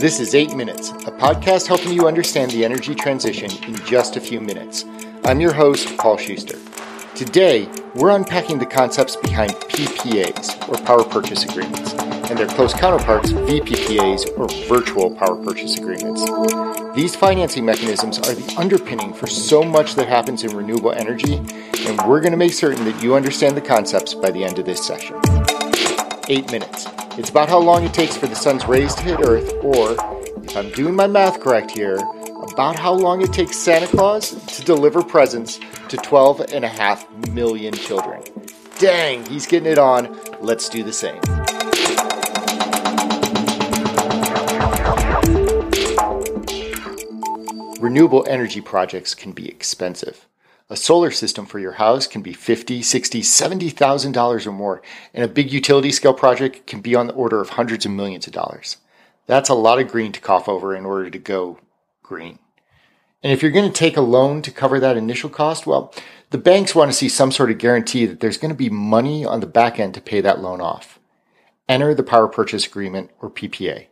This is 8 Minutes, a podcast helping you understand the energy transition in just a few minutes. I'm your host, Paul Schuster. Today, we're unpacking the concepts behind PPAs, or Power Purchase Agreements, and their close counterparts, VPPAs, or Virtual Power Purchase Agreements. These financing mechanisms are the underpinning for so much that happens in renewable energy, and we're going to make certain that you understand the concepts by the end of this session. 8 minutes it's about how long it takes for the sun's rays to hit Earth, or, if I'm doing my math correct here, about how long it takes Santa Claus to deliver presents to 12 and a half million children. Dang, he's getting it on. Let's do the same. Renewable energy projects can be expensive. A solar system for your house can be fifty, sixty, seventy thousand dollars or more, and a big utility scale project can be on the order of hundreds of millions of dollars. That's a lot of green to cough over in order to go green. And if you're going to take a loan to cover that initial cost, well, the banks want to see some sort of guarantee that there's going to be money on the back end to pay that loan off. Enter the power purchase agreement or PPA.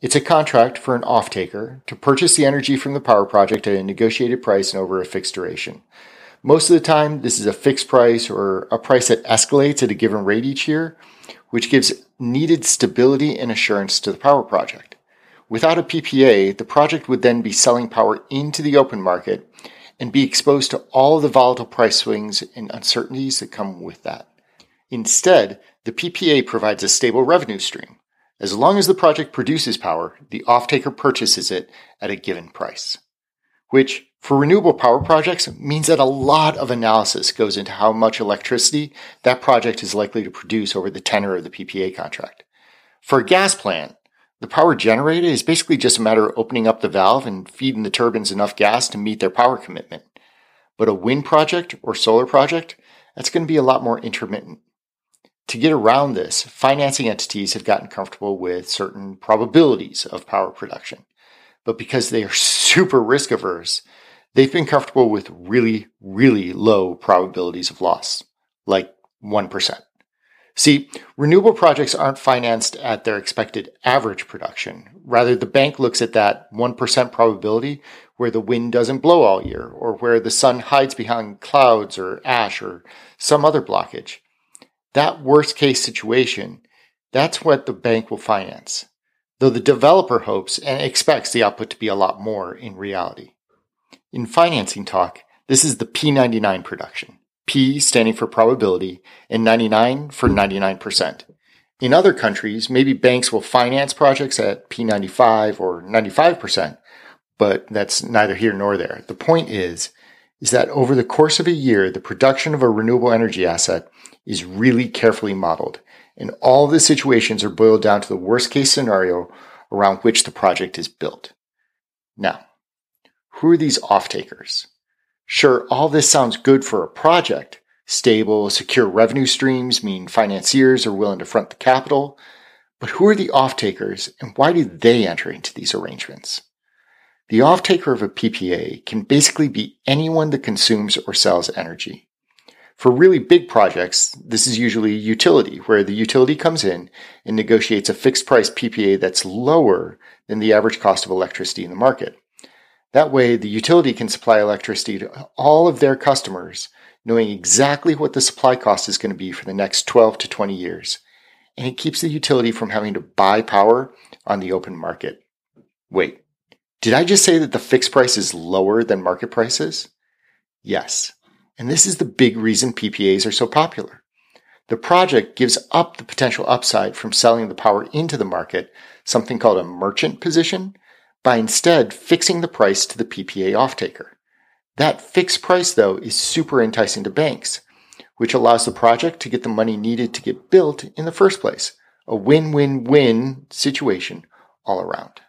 It's a contract for an off-taker to purchase the energy from the power project at a negotiated price and over a fixed duration. Most of the time, this is a fixed price or a price that escalates at a given rate each year, which gives needed stability and assurance to the power project. Without a PPA, the project would then be selling power into the open market and be exposed to all the volatile price swings and uncertainties that come with that. Instead, the PPA provides a stable revenue stream. As long as the project produces power, the off-taker purchases it at a given price, which for renewable power projects means that a lot of analysis goes into how much electricity that project is likely to produce over the tenor of the PPA contract. For a gas plant, the power generated is basically just a matter of opening up the valve and feeding the turbines enough gas to meet their power commitment. But a wind project or solar project, that's going to be a lot more intermittent. To get around this, financing entities have gotten comfortable with certain probabilities of power production. But because they are super risk averse, they've been comfortable with really, really low probabilities of loss, like 1%. See, renewable projects aren't financed at their expected average production. Rather, the bank looks at that 1% probability where the wind doesn't blow all year, or where the sun hides behind clouds or ash or some other blockage. That worst case situation, that's what the bank will finance, though the developer hopes and expects the output to be a lot more in reality. In financing talk, this is the P99 production. P standing for probability and 99 for 99%. In other countries, maybe banks will finance projects at P95 or 95%, but that's neither here nor there. The point is, is that over the course of a year, the production of a renewable energy asset is really carefully modeled, and all the situations are boiled down to the worst case scenario around which the project is built. Now, who are these off takers? Sure, all this sounds good for a project. Stable, secure revenue streams mean financiers are willing to front the capital. But who are the off takers and why do they enter into these arrangements? The off taker of a PPA can basically be anyone that consumes or sells energy. For really big projects, this is usually utility, where the utility comes in and negotiates a fixed price PPA that's lower than the average cost of electricity in the market. That way, the utility can supply electricity to all of their customers, knowing exactly what the supply cost is going to be for the next 12 to 20 years. And it keeps the utility from having to buy power on the open market. Wait, did I just say that the fixed price is lower than market prices? Yes. And this is the big reason PPAs are so popular. The project gives up the potential upside from selling the power into the market, something called a merchant position, by instead fixing the price to the PPA offtaker. That fixed price, though, is super enticing to banks, which allows the project to get the money needed to get built in the first place. A win-win-win situation all around.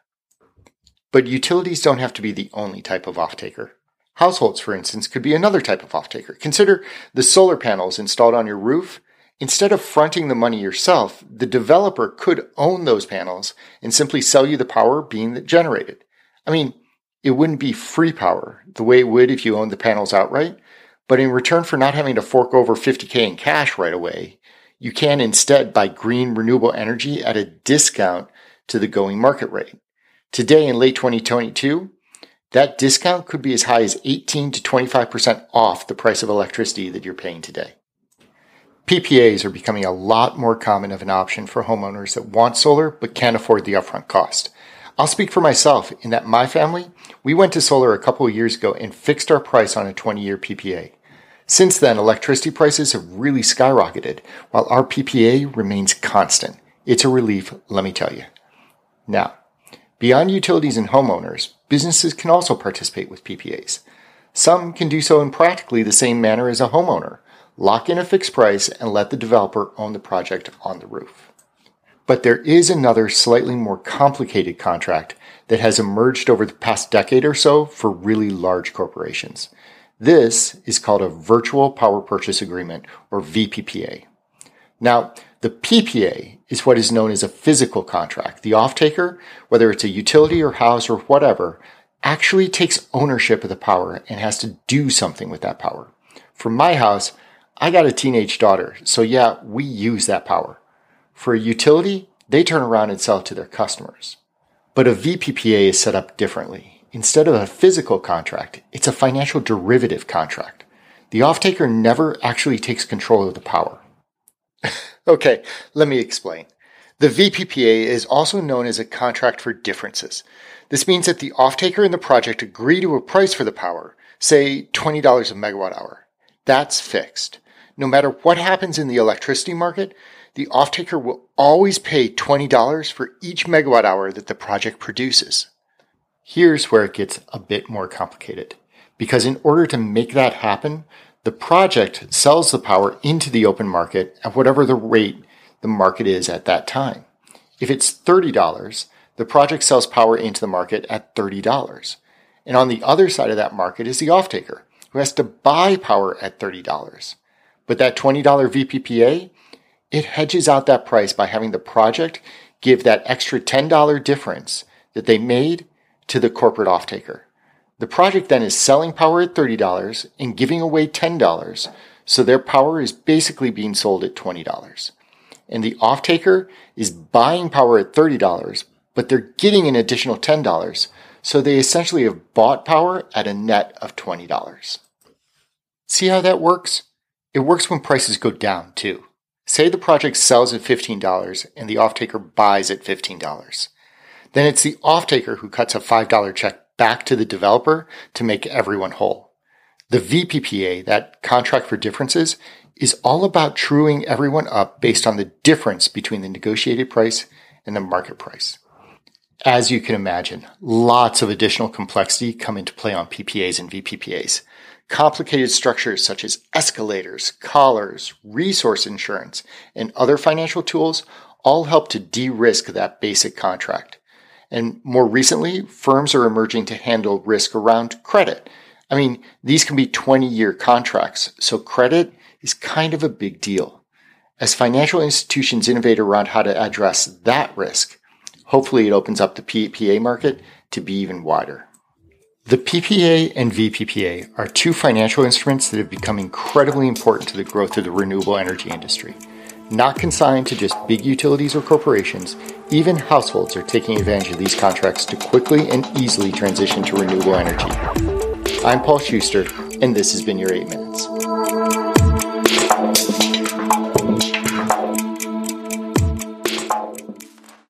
But utilities don't have to be the only type of offtaker. Households, for instance, could be another type of offtaker. Consider the solar panels installed on your roof Instead of fronting the money yourself, the developer could own those panels and simply sell you the power being generated. I mean, it wouldn't be free power the way it would if you owned the panels outright, but in return for not having to fork over 50k in cash right away, you can instead buy green renewable energy at a discount to the going market rate. Today in late 2022, that discount could be as high as 18 to 25% off the price of electricity that you're paying today. PPAs are becoming a lot more common of an option for homeowners that want solar but can't afford the upfront cost. I'll speak for myself in that my family, we went to solar a couple of years ago and fixed our price on a 20 year PPA. Since then, electricity prices have really skyrocketed while our PPA remains constant. It's a relief, let me tell you. Now, beyond utilities and homeowners, businesses can also participate with PPAs. Some can do so in practically the same manner as a homeowner lock in a fixed price and let the developer own the project on the roof. But there is another slightly more complicated contract that has emerged over the past decade or so for really large corporations. This is called a Virtual Power Purchase Agreement or VPPA. Now, the PPA is what is known as a physical contract. The off-taker, whether it's a utility or house or whatever, actually takes ownership of the power and has to do something with that power. For my house, I got a teenage daughter, so yeah, we use that power. For a utility, they turn around and sell it to their customers. But a VPPA is set up differently. Instead of a physical contract, it's a financial derivative contract. The off-taker never actually takes control of the power. okay, let me explain. The VPPA is also known as a contract for differences. This means that the off-taker and the project agree to a price for the power, say $20 a megawatt hour. That's fixed. No matter what happens in the electricity market, the off-taker will always pay $20 for each megawatt hour that the project produces. Here's where it gets a bit more complicated. Because in order to make that happen, the project sells the power into the open market at whatever the rate the market is at that time. If it's $30, the project sells power into the market at $30. And on the other side of that market is the off-taker, who has to buy power at $30. But that $20 VPPA, it hedges out that price by having the project give that extra $10 difference that they made to the corporate off-taker. The project then is selling power at $30 and giving away $10, so their power is basically being sold at $20. And the off-taker is buying power at $30, but they're getting an additional $10, so they essentially have bought power at a net of $20. See how that works? It works when prices go down too. Say the project sells at $15 and the off-taker buys at $15. Then it's the off-taker who cuts a $5 check back to the developer to make everyone whole. The VPPA, that contract for differences, is all about truing everyone up based on the difference between the negotiated price and the market price. As you can imagine, lots of additional complexity come into play on PPAs and VPPAs. Complicated structures such as escalators, collars, resource insurance, and other financial tools all help to de-risk that basic contract. And more recently, firms are emerging to handle risk around credit. I mean, these can be 20 year contracts, so credit is kind of a big deal. As financial institutions innovate around how to address that risk, hopefully it opens up the PPA market to be even wider. The PPA and VPPA are two financial instruments that have become incredibly important to the growth of the renewable energy industry. Not consigned to just big utilities or corporations, even households are taking advantage of these contracts to quickly and easily transition to renewable energy. I'm Paul Schuster, and this has been your 8 Minutes.